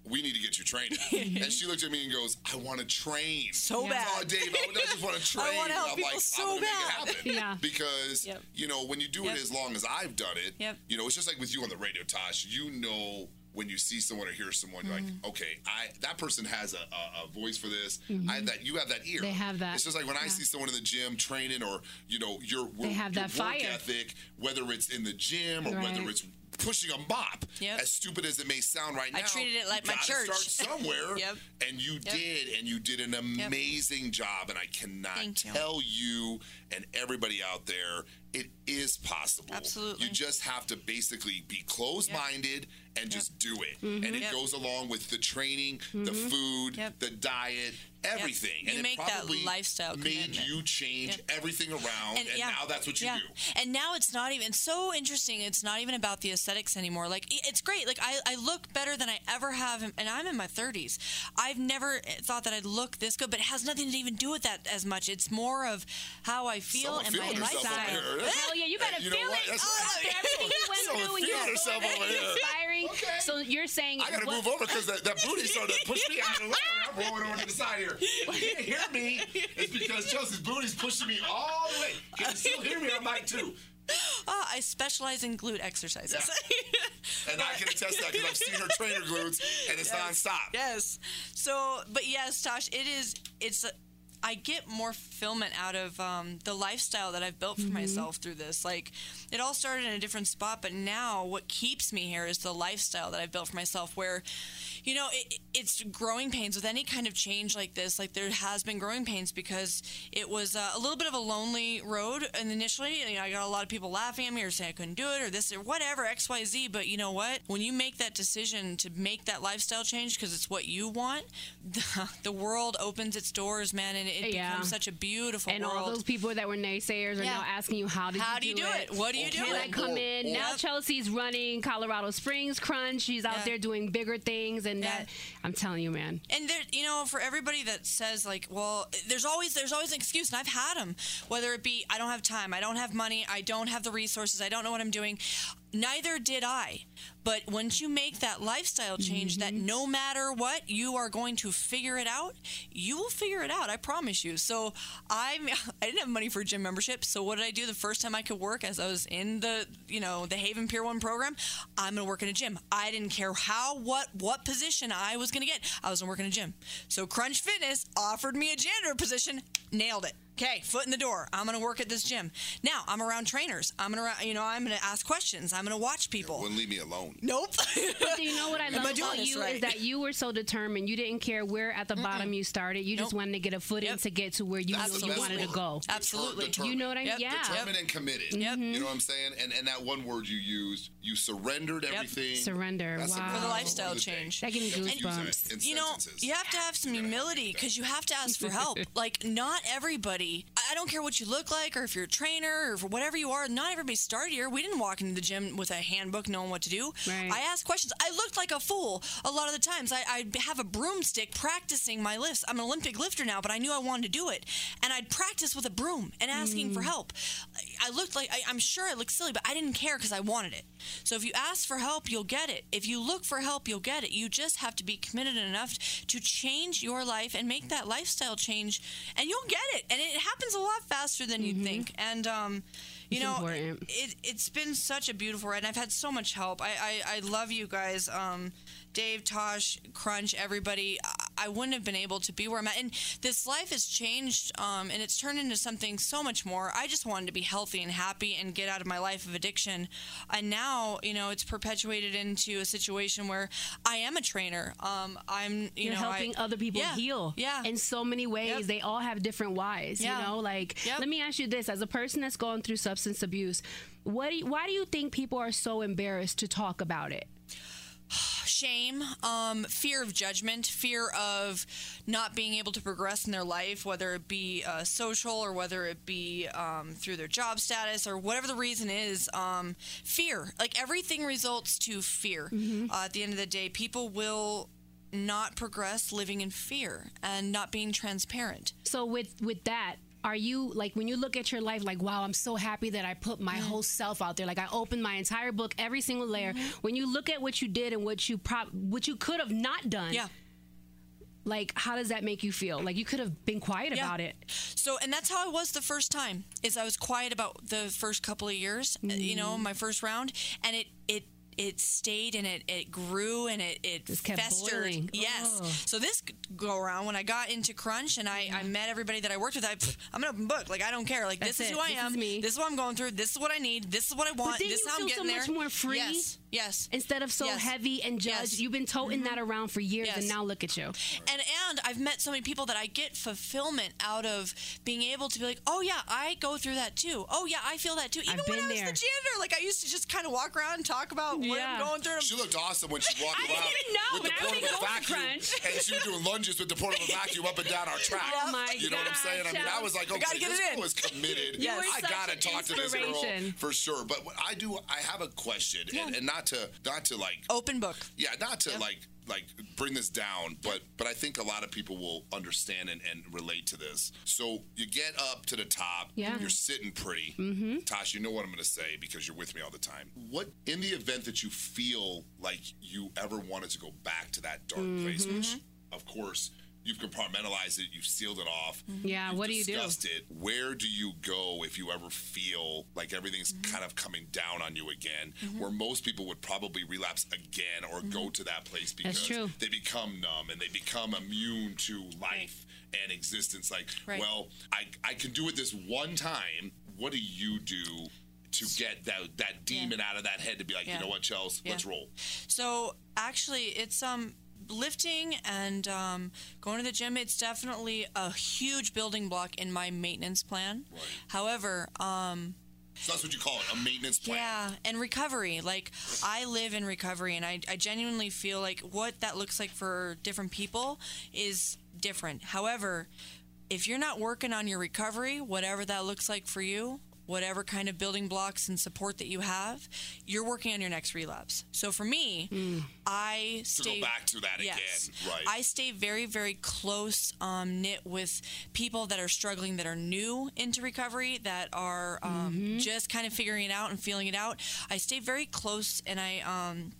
we need to get you training. and she looked at me and goes, I want to train. So Yeah. bad. Oh, Dave, I I just want to train. I wanna help I'm people like, so bad. make it happen. Yeah. Because, Yep. you know, when you do Yep. it as long as I've done it, Yep. you know, it's just like with you on the radio, Tosh. You know when you see someone or hear someone, you're Mm-hmm. like, okay, I that person has a, a, a voice for this. I have that. You have that ear. They have that. It's just like when I see someone in the gym training, or you know, your They have your that work fire. ethic, whether it's in the gym or Right. whether it's pushing a mop. Yep. As stupid as it may sound right now, I treated it like you my church. Start somewhere. Yep. And you Yep. did, and you did an amazing job. And I cannot Thank tell you and everybody out there, it is possible. Absolutely. You just have to basically be closed-minded and just do it. Mm-hmm. And it goes along with the training, the mm-hmm. food, the diet, everything. You and make it that lifestyle made commitment. you change Yep. everything around, and, now that's what you yeah. do. And now it's not even so interesting. It's not even about the aesthetics anymore. Like it's great. Like I, I look better than I ever have, and I'm in my 30s. I've never thought that I'd look this good, but it has nothing to even do with that as much. It's more of how I feel Someone and my feeling herself over lifestyle. here. That's- Hell yeah, you gotta Hey, you know feel what? it. That's- Oh, after everything you went Someone through and feeling you're herself over here. inspiring. Okay. So you're saying I gotta what- move over because that, that booty started to push me out of the way. I'm rolling over to the side here. You can't hear me. It's because Chelsea's booty's pushing me all the way. Can you still hear me on mic too? Ah, I specialize in glute exercises. And I can attest that because I've seen her trainer glutes and it's nonstop. Yes. So, but yes, Tosh, it is. It's. I get more fulfillment out of um, the lifestyle that I've built for myself through this. Like, it all started in a different spot, but now what keeps me here is the lifestyle that I've built for myself. Where, you know, it, it's growing pains with any kind of change like this. Like, there has been growing pains because it was uh, a little bit of a lonely road. And initially, you know, I got a lot of people laughing at me or saying I couldn't do it or this or whatever X Y Z. But you know what? When you make that decision to make that lifestyle change because it's what you want, the, the world opens its doors, man, and it Yeah. becomes such a beautiful and world. all those people that were naysayers are Yeah. now asking you how did How you do you do do it? What do you do Can I it? come in? Now Chelsea's running Colorado Springs Crunch. She's out Yeah. there doing bigger things, and that I'm telling you, man. and there, you know, for everybody that says like, well, there's always there's always an excuse, and I've had them. Whether it be I don't have time, I don't have money, I don't have the resources, I don't know what I'm doing. Neither did I. But once you make that lifestyle change, that Mm-hmm. no matter what, you are going to figure it out. You will figure it out. I promise you. So I, I didn't have money for a gym membership. So what did I do the first time I could work? As I was in the, you know, the Haven Peer One program, I'm gonna work in a gym. I didn't care how, what, what position I was gonna get. I was gonna work in a gym. So Crunch Fitness offered me a janitor position. Nailed it. Okay, foot in the door. I'm gonna work at this gym. Now I'm around trainers. I'm gonna, you know, I'm gonna ask questions. I'm gonna watch people. Wouldn't leave me alone. Nope. But do you know what I love I about you right? is that you were so determined. You didn't care where at the bottom you started. You just wanted to get a footing Yep. to get to where you That's knew you best wanted to go. Absolutely. determined. You know what I mean? Yep. Yeah. Determined and committed. Yep. You know what I'm mm-hmm. saying? And and that one word you used, you surrendered everything. Surrender. That's Wow. the For the lifestyle of the day. That change. gives me You have to use goosebumps. that you know, you have to have some You gotta have humility because you have to ask for help. like, not everybody, I I don't care what you look like or if you're a trainer or for whatever you are, not everybody started here. We didn't walk into the gym with a handbook knowing what to do. Right. I asked questions. I looked like a fool a lot of the times. I, I have a broomstick practicing my lifts. I'm an Olympic lifter now, but I knew I wanted to do it. And I'd practice with a broom and asking Mm. for help. I, I looked like, I, I'm sure I looked silly, but I didn't care because I wanted it. So if you ask for help, you'll get it. If you look for help, you'll get it. You just have to be committed enough to change your life and make that lifestyle change, and you'll get it. And it happens a lot faster than you think. And, um, you It's know, important. it, it's been such a beautiful ride, and I've had so much help. I, I, I love you guys. Um, Dave, Tosh, Crunch, everybody. I, wouldn't have been able to be where I'm at. And this life has changed, um, and it's turned into something so much more. I just wanted to be healthy and happy and get out of my life of addiction. And now, you know, it's perpetuated into a situation where I am a trainer. Um, I'm, you You're know, helping I, other people yeah, heal. Yeah. In so many ways. Yep. They all have different whys. Yeah. You know, like Yep. let me ask you this: as a person that's going through substance abuse, what do you, why do you think people are so embarrassed to talk about it? shame, um, fear of judgment, fear of not being able to progress in their life, whether it be uh, social or whether it be um, through their job status or whatever the reason is. Um, fear, like everything results to fear. Uh, at the end of the day, people will not progress living in fear and not being transparent. So with with that, are you like when you look at your life like wow i'm so happy that i put my whole self out there like i opened my entire book every single layer when you look at what you did and what you prop what you could have not done Yeah. like how does that make you feel like you could have been quiet Yeah. about it So, and that's how I was the first time. Is I was quiet about the first couple of years, uh, you know, my first round, and it it stayed and it it grew and it it Just kept festered. boiling. Yes. Oh. So this go around when I got into Crunch and I, I met everybody that I worked with, I I'm an open book. Like I don't care. Like That's this is it. who I This am. is me. This is what I'm going through. This is what I need. This is what I want. didn't this is you how I'm feel so getting much there. more free? Yes. Yes. instead of so Yes. heavy and judged Yes. you've been toting mm-hmm. that around for years and now look at you and and I've met so many people that I get fulfillment out of being able to be like, oh yeah, I go through that too. Oh yeah, I feel that too. Even I've when been I was there. the janitor, like I used to just kind of walk around and talk about what Yeah. I'm going through. She looked awesome when she walked I around didn't know, with the but I portable vacuum, crunch. and she was doing lunges with the portable vacuum up and down our track. Oh my you know what I'm saying? I mean, I was like, We gotta okay, get this it in. girl is committed. You were I such gotta an talk to this girl inspiration. for sure. But what I do, I have a question, and, and not to not to like, Open book. yeah, not to like like bring this down, but but I think a lot of people will understand and, and relate to this. So you get up to the top, Yeah. you're sitting pretty. Mm-hmm. Tosh, you know what I'm going to say because you're with me all the time. What in the event that you feel like you ever wanted to go back to that dark place, Mm-hmm. which of course you've compartmentalized it, you've sealed it off. Yeah, what do you do? It. Where do you go if you ever feel like everything's Mm-hmm. kind of coming down on you again? Where most people would probably relapse again or go to that place because Mm-hmm. true. they become numb and they become immune to life and existence. Like, Right. well, I I can do it this one time. What do you do? To get that that demon out of that head to be like, Yeah. you know what, Chels, let's roll. So actually, it's um lifting and um, going to the gym. It's definitely a huge building block in my maintenance plan. Right. However, um, So that's what you call it, a maintenance plan. Yeah, and recovery. Like I live in recovery, and I, I genuinely feel like what that looks like for different people is different. However, if you're not working on your recovery, whatever that looks like for you, whatever kind of building blocks and support that you have, you're working on your next relapse. So for me, I To go back to that Yes. again, right? I stay very, very close um, knit with people that are struggling, that are new into recovery, that are um, just kind of figuring it out and feeling it out. I stay very close, and I. Um,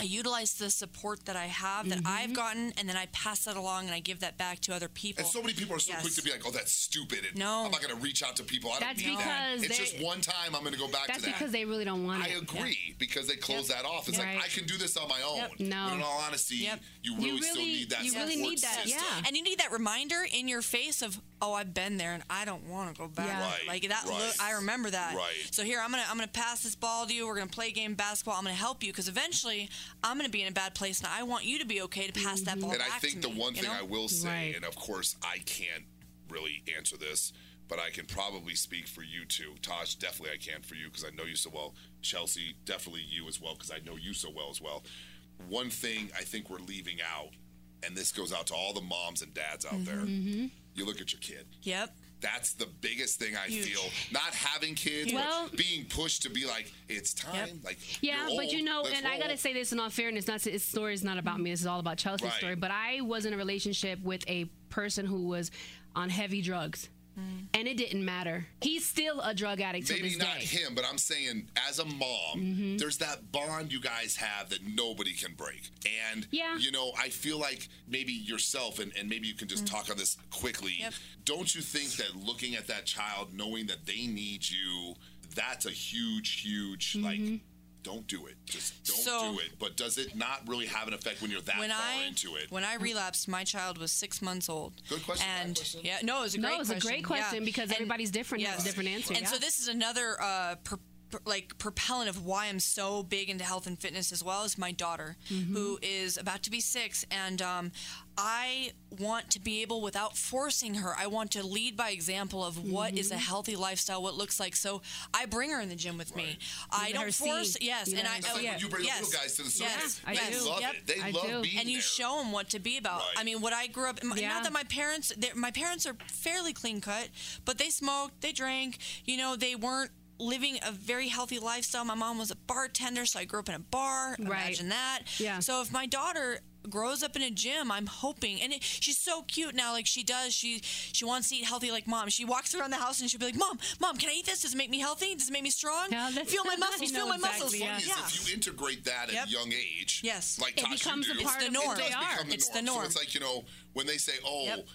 I utilize the support that I have that mm-hmm. I've gotten, and then I pass that along and I give that back to other people. and so many people are so Yes. quick to be like, "Oh, that's stupid." And No. I'm not going to reach out to people. I don't That's need that. because It's they- just one time. I'm going to go back That's to that. because they really don't want it. I it. agree because they close Yep. that off. It's Right. like I can do this on my own. Yep. No. But in all honesty, Yep. you You really, still need that you really support need that, system. yeah. And you need that reminder in your face of, oh, I've been there and I don't want to go back. Yeah. Right, Like that. right. Look, I remember that. Right. So here, I'm gonna I'm gonna pass this ball to you. We're gonna play a game of basketball. I'm gonna help you because eventually I'm gonna be in a bad place, and I want you to be okay to pass that ball And back I think to the me, one thing know? I will say, Right. and of course I can't really answer this, but I can probably speak for you too. Taj, definitely I can for you because I know you so well. Chelsea, definitely you as well because I know you so well as well. One thing I think we're leaving out, and this goes out to all the moms and dads out there. Mm-hmm. Mm-hmm. You look at your kid. Yep. That's the biggest thing I Huge. feel. Not having kids, Well- but being pushed to be like, it's time. Yep. Like, Yeah, you're but you know, let's and I gotta say this in all fairness, not this story is not about me. This is all about Chelsea's Right. story. But I was in a relationship with a person who was on heavy drugs, and it didn't matter. He's still a drug addict Maybe not day. him, but I'm saying as a mom, Mm-hmm. there's that bond you guys have that nobody can break. And, Yeah. you know, I feel like maybe yourself, and, and maybe you can just talk on this quickly. Yep. Don't you think that looking at that child, knowing that they need you, that's a huge, huge, Mm-hmm. like, don't do it. Just don't So- do it. But does it not really have an effect when you're that when far I into it? when I relapsed, my child was six months old. Good question, And question? yeah, no, it was a No, great it was a question. great question yeah. because And- everybody's different, has a different answer, And yeah. so this is another uh, per, per- like propellant of why I'm so big into health and fitness as well as my daughter, Mm-hmm. who is about to be six, and um, I want to be able, without forcing her, I want to lead by example of what is a Mm-hmm. healthy lifestyle, what looks like. So I bring her in the gym with me. I let don't her force. see. Yes, You and I. her oh, like yeah. when you bring yes. the little guys to the Yes. circus. I they do. love Yep. it. They I love do. being and you there. show them what to be about. Right. I mean, what I grew up. Yeah. Not that my parents, my parents are fairly clean cut, but they smoked, they drank. You know, they weren't living a very healthy lifestyle. My mom was a bartender, so I grew up in a bar. Right. Imagine that. Yeah. So if my daughter grows up in a gym i'm hoping and it, she's so cute now like she does she she wants to eat healthy like mom she walks around the house and she'll be like mom mom can i eat this does it make me healthy does it make me strong Yeah, feel my muscles know feel my exactly, muscles yeah. is if you integrate that at Yep. a young age, Yes. like It Tasha, becomes you a part It's the of norm. who they does are. the It's the norm. So it's like you know when they say, "Oh, Yep.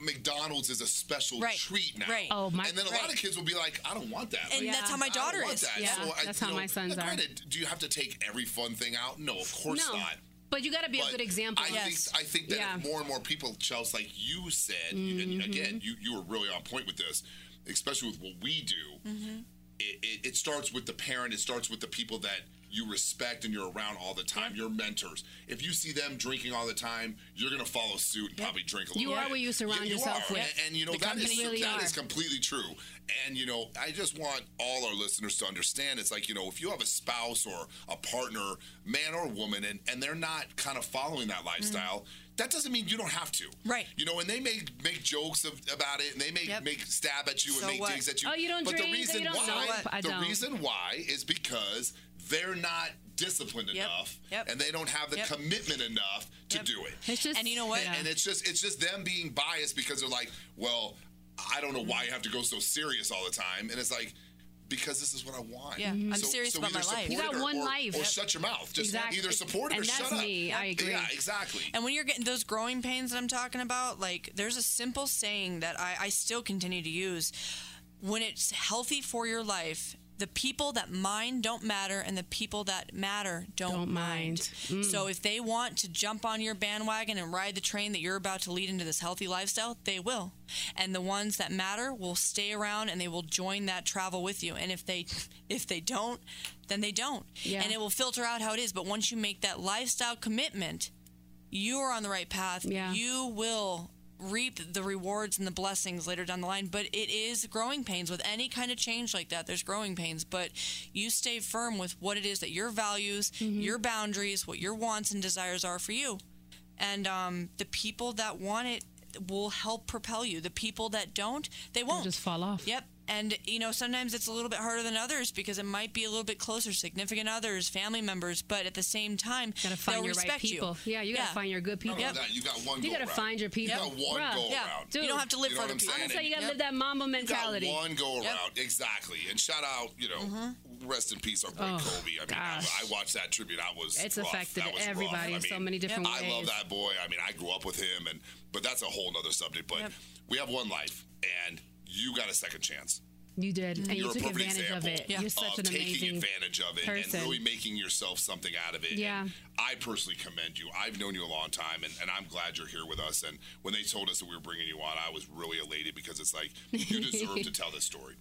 McDonald's is a special Right. treat now," Right. Oh, my- and then a lot of kids will be like, "I don't want that." and Like, that's how my I daughter don't want is that. Yeah, So that's you how know, my sons now are. Granted, do you have to take every fun thing out? No, of course no, not. But you got to be a good example. I Yes. think I think that Yeah. more and more people, Chelsea, like you said, Mm-hmm. and again, you you were really on point with this, especially with what we do. Mm-hmm. It, it, it starts with the parent. It starts with the people that you respect and you're around all the time. Your mentors. If you see them drinking all the time, you're gonna follow suit and probably drink a little. You little. are what you surround you yourself with. And, and, you know The that is really that is completely true. And you know, I just want all our listeners to understand. It's like you know, if you have a spouse or a partner, man or woman, and and they're not kind of following that mm-hmm. lifestyle. That doesn't mean you don't have to, Right. You know, and they may make jokes of, about it, and they may Yep. make stab at you So and make what? digs at you. Oh, you don't but drink, the reason why, the reason why is because they're not disciplined Yep. enough, Yep. and they don't have the Yep. commitment enough to Yep. do it. It's just, And you know what? Yeah. And it's just it's just them being biased because they're like, well, I don't know why you have to go so serious all the time, and it's like. Because this is what I want. Yeah, I'm serious about my life. You got one or, life. Or Yep. shut your mouth. Just Exactly. either support it And or that's shut up. I agree. Yeah, exactly. And when you're getting those growing pains that I'm talking about, like there's a simple saying that I, I still continue to use. When it's healthy for your life, the people that mind don't matter, and the people that matter don't, Don't mind. mind. Mm. So if they want to jump on your bandwagon and ride the train that you're about to lead into this healthy lifestyle, they will. And the ones that matter will stay around and they will join that travel with you. And if they if they don't, then they don't. Yeah. And it will filter out how it is. But once you make that lifestyle commitment, you are on the right path. Yeah. You will reap the rewards and the blessings later down the line. But it is growing pains with any kind of change like that. There's growing pains, but you stay firm with what it is that your values, Mm-hmm. your boundaries, what your wants and desires are for you. And um, the people that want it will help propel you. The people that don't, they won't. just fall off. Yep. And you know sometimes it's a little bit harder than others because it might be a little bit closer, significant others, family members. But at the same time, Gotta find they'll your right respect people. you. Yeah, you gotta find your good people. Not only that, you got one You go gotta around. find your people. You got one Bruh. go Yeah. around. Dude. You don't have to live You for know other what I'm saying? So you gotta Yep. live that mama You got mentality. one go Yep. around, exactly. And shout out, you know, mm-hmm. rest in peace, our boy Oh, Kobe. I mean, I, gosh. I watched that tribute. That was It's rough. affected That was rough. everybody I in so many different ways. I love that boy. I mean, I grew up with him, and but that's a whole nother subject. But Yep. we have one life, and you got a second chance. You did, and you You're a took perfect advantage of it. You're such of an taking amazing advantage of it person. and really making yourself something out of it. Yeah. And I personally commend you. I've known you a long time, and, and I'm glad you're here with us. And when they told us that we were bringing you on, I was really elated because it's like you deserve to tell this story,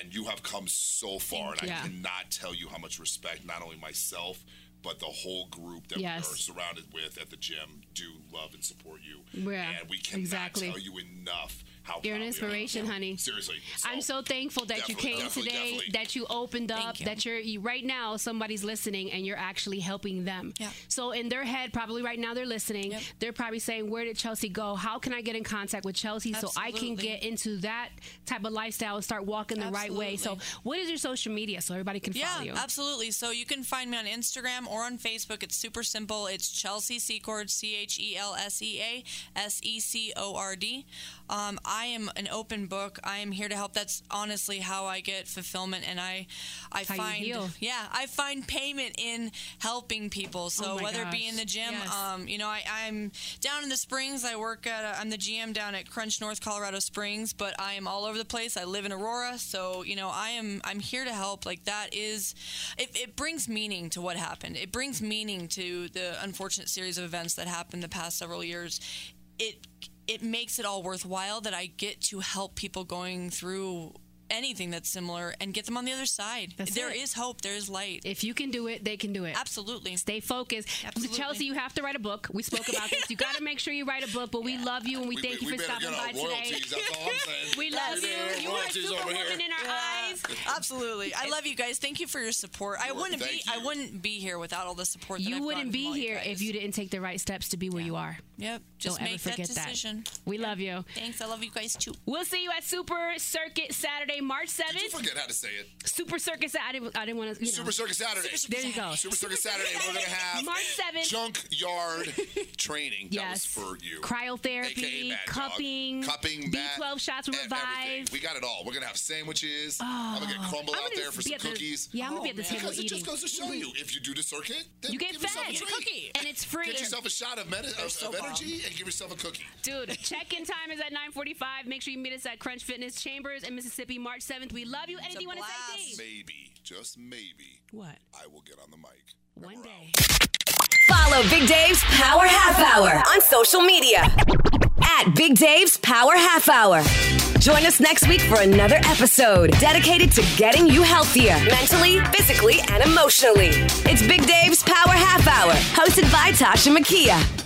and you have come so far. And Yeah. I cannot tell you how much respect not only myself. But the whole group that Yes. we are surrounded with at the gym do love and support you. Yeah, and we cannot exactly. tell you enough how You're an proud we are. inspiration, honey. Seriously, I'm so thankful that you came definitely, today, definitely. that you opened up, you. that you're you, right now somebody's listening and you're actually helping them. Yeah. So in their head, probably right now they're listening. Yep. They're probably saying, "Where did Chelsea go? How can I get in contact with Chelsea so I can get into that type of lifestyle and start walking the right way?" So what is your social media so everybody can Yeah, follow you? absolutely. So you can find me on Instagram or on Facebook. It's super simple. It's Chelsea Secord, C H E L S E A S E C O R D. Um, I am an open book. I am here to help. That's honestly how I get fulfillment, and I, I How find, yeah, I find payment in helping people. So Oh whether it be in the gym, Yes. um, you know, I, I'm down in the Springs. I work at, I'm the GM down at Crunch North Colorado Springs, but I am all over the place. I live in Aurora, so you know, I am, I'm here to help. Like that is, it, it brings meaning to what happened. It brings meaning to the unfortunate series of events that happened the past several years. It, it makes it all worthwhile that I get to help people going through anything that's similar and get them on the other side. That's There it. is hope. There is light. if you can do it, they can do it. Absolutely. Stay focused. Absolutely. Chelsea, you have to write a book. We spoke about this. You got to make sure you write a book, but we love you and we, We- thank we- you we for stopping by today. that's all I'm. We love you. You are a royalties superwoman in our eyes. Absolutely. I love you guys. Thank you for your support. I wouldn't be thank I wouldn't be here without all the support that You I've wouldn't be from you here if you didn't take the right steps to be where you are. Yep. Just Don't ever make that forget that. decision. We love you. Thanks. I love you guys too. We'll see you at Super Circuit Saturday, March Did you 7th. forget how to say it? Super Circus Saturday. I didn't, didn't want to, you know. Super Circus Saturday. There you go. Super Circus Saturday. We're gonna have March 7th. junkyard training. Yes. That was for you. Cryotherapy, AKA Mad Dog. cupping, cupping, B12 Matt, shots e- everything. revive. We got it all. We're gonna have sandwiches. Oh. I'm gonna get crumble I'm out there for some at the- cookies. yeah, I'm gonna be at the oh, table Because it just goes to show you, if you do the circuit, then You get give yourself fed. a Get a treat. cookie. And it's free. Get yourself a shot of, medi- of, so of energy and give yourself a cookie. Dude, check-in time is at 9:45. Make sure you meet us at Crunch Fitness Chambers in Mississippi, March 7th. We love you. Anything you want to say, blast. D? Maybe, just maybe, What? I will get on the mic. One day. Follow Big Dave's Power Half Hour on social media at Big Dave's Power Half Hour. Join us next week for another episode dedicated to getting you healthier mentally, physically, and emotionally. It's Big Dave's Power Half Hour, hosted by Toshamakia.